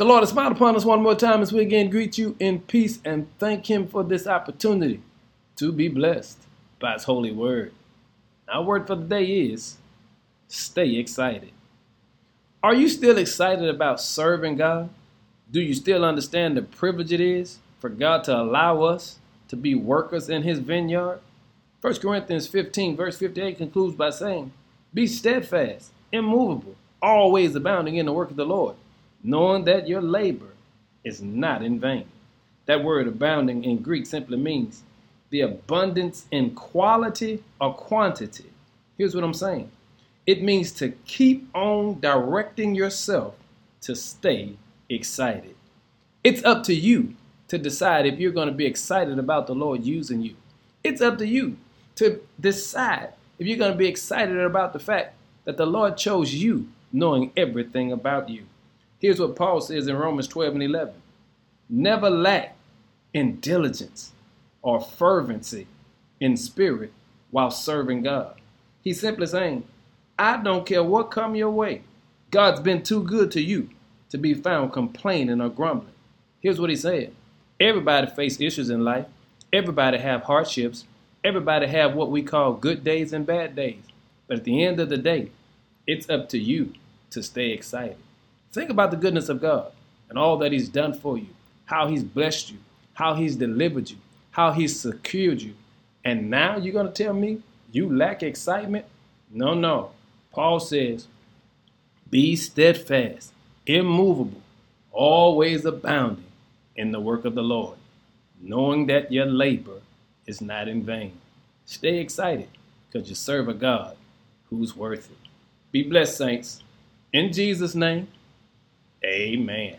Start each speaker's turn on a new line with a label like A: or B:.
A: The Lord has smiled upon us one more time as we again greet you in peace and thank Him for this opportunity to be blessed by His holy word. Our word for the day is stay excited. Are you still excited about serving God? Do you still understand the privilege it is for God to allow us to be workers in His vineyard? 1 Corinthians 15, verse 58 concludes by saying, Be steadfast, immovable, always abounding in the work of the Lord knowing that your labor is not in vain. That word abounding in Greek simply means the abundance in quality or quantity. Here's what I'm saying it means to keep on directing yourself to stay excited. It's up to you to decide if you're going to be excited about the Lord using you. It's up to you to decide if you're going to be excited about the fact that the Lord chose you knowing everything about you. Here's what Paul says in Romans 12 and 11 Never lack in diligence or fervency in spirit while serving God. He's simply saying, I don't care what come your way. God's been too good to you to be found complaining or grumbling. Here's what he said. Everybody face issues in life. Everybody have hardships. Everybody have what we call good days and bad days. But at the end of the day, it's up to you to stay excited. Think about the goodness of God and all that He's done for you, how He's blessed you, how He's delivered you, how He's secured you. And now you're going to tell me you lack excitement? No, no. Paul says, Be steadfast, immovable, always abounding in the work of the Lord, knowing that your labor is not in vain. Stay excited because you serve a God who's worth it. Be blessed, saints. In Jesus' name. Amen.